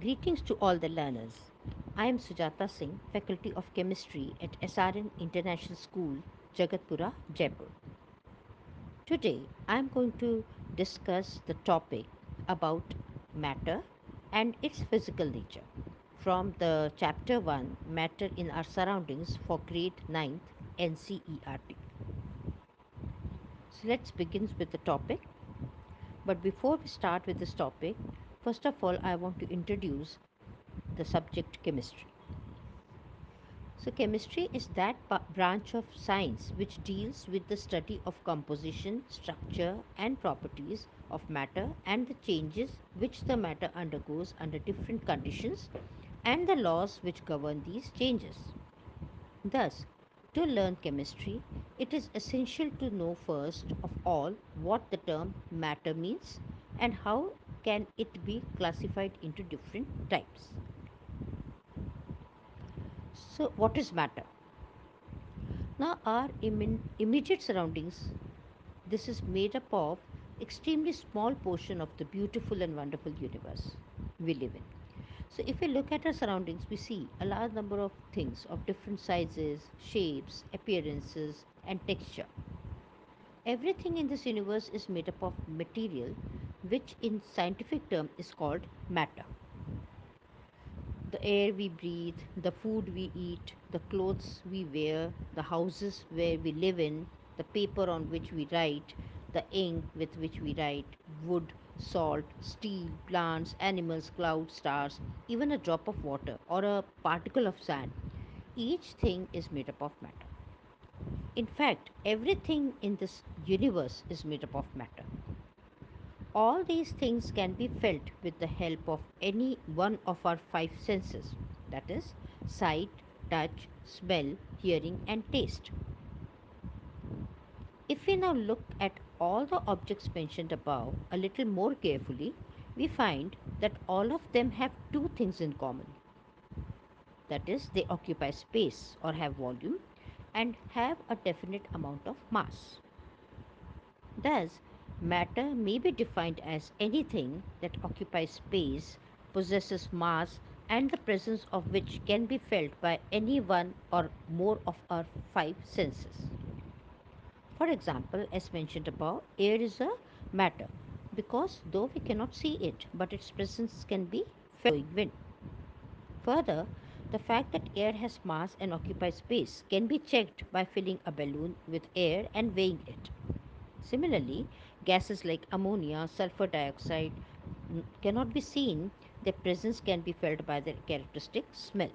Greetings to all the learners. I am Sujata Singh, Faculty of Chemistry at SRN International School, Jagatpura, Jaipur. Today I am going to discuss the topic about matter and its physical nature from the chapter 1 Matter in Our Surroundings for grade 9th NCERT. So let's begin with the topic. But before we start with this topic, first of all, I want to introduce the subject chemistry. So, chemistry is that branch of science which deals with the study of composition, structure, and properties of matter and the changes which the matter undergoes under different conditions and the laws which govern these changes. Thus, to learn chemistry, it is essential to know first of all what the term matter means and how can it be classified into different types. So, what is matter? Now, our imme- immediate surroundings, this is made up of extremely small portion of the beautiful and wonderful universe we live in. So, if we look at our surroundings, we see a large number of things of different sizes, shapes, appearances, and texture. Everything in this universe is made up of material, which in scientific term is called matter the air we breathe, the food we eat, the clothes we wear, the houses where we live in, the paper on which we write, the ink with which we write, wood, salt, steel, plants, animals, clouds, stars, even a drop of water or a particle of sand. Each thing is made up of matter. In fact, everything in this universe is made up of matter. All these things can be felt with the help of any one of our five senses that is, sight, touch, smell, hearing, and taste. If we now look at all the objects mentioned above a little more carefully, we find that all of them have two things in common. That is, they occupy space or have volume and have a definite amount of mass. Thus, matter may be defined as anything that occupies space, possesses mass, and the presence of which can be felt by any one or more of our five senses. For example, as mentioned above, air is a matter because though we cannot see it, but its presence can be felt. Further, the fact that air has mass and occupies space can be checked by filling a balloon with air and weighing it. Similarly, gases like ammonia, sulfur dioxide cannot be seen, their presence can be felt by their characteristic smell.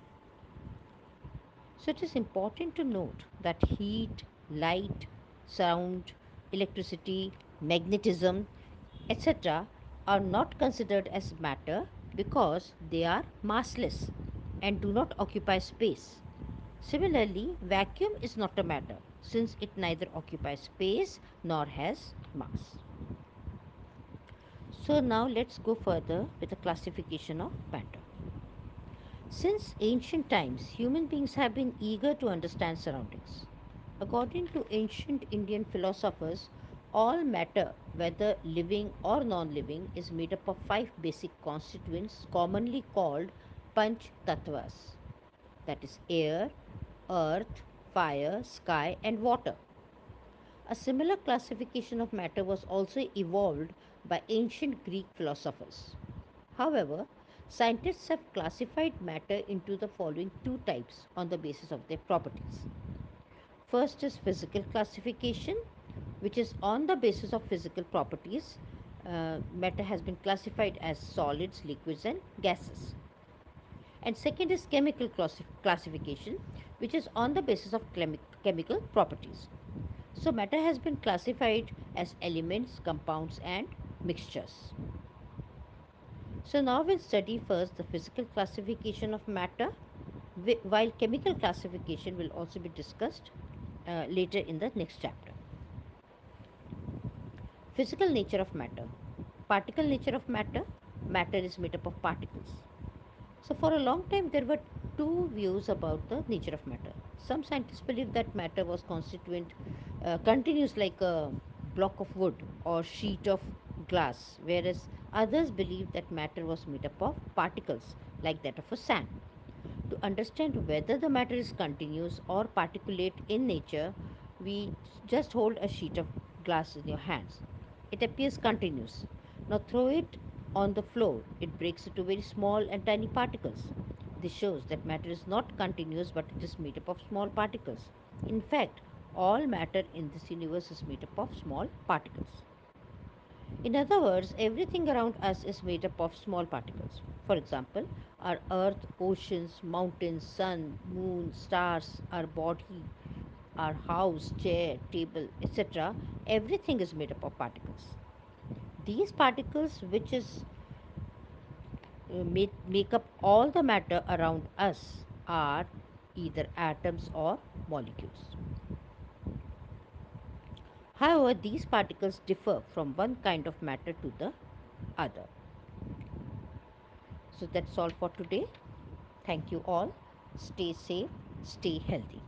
So, it is important to note that heat, light, sound, electricity, magnetism, etc., are not considered as matter because they are massless and do not occupy space. Similarly, vacuum is not a matter since it neither occupies space nor has mass. So now let's go further with the classification of matter. Since ancient times, human beings have been eager to understand surroundings. According to ancient Indian philosophers, all matter, whether living or non living, is made up of five basic constituents commonly called Panch Tattvas that is, air, earth, fire, sky, and water. A similar classification of matter was also evolved by ancient Greek philosophers. However, scientists have classified matter into the following two types on the basis of their properties. First is physical classification, which is on the basis of physical properties. Uh, matter has been classified as solids, liquids, and gases. And second is chemical classi- classification, which is on the basis of chemi- chemical properties. So, matter has been classified as elements, compounds, and mixtures. So, now we'll study first the physical classification of matter, while chemical classification will also be discussed uh, later in the next chapter. Physical nature of matter. Particle nature of matter. Matter is made up of particles. So, for a long time, there were two views about the nature of matter. Some scientists believe that matter was constituent, uh, continuous like a block of wood or sheet of glass, whereas Others believe that matter was made up of particles, like that of a sand. To understand whether the matter is continuous or particulate in nature, we just hold a sheet of glass in your hands. It appears continuous. Now throw it on the floor. It breaks into very small and tiny particles. This shows that matter is not continuous but it is made up of small particles. In fact, all matter in this universe is made up of small particles. In other words, everything around us is made up of small particles. For example, our earth, oceans, mountains, sun, moon, stars, our body, our house, chair, table, etc., everything is made up of particles. These particles, which is uh, make, make up all the matter around us, are either atoms or molecules. However, these particles differ from one kind of matter to the other. So that's all for today. Thank you all. Stay safe, stay healthy.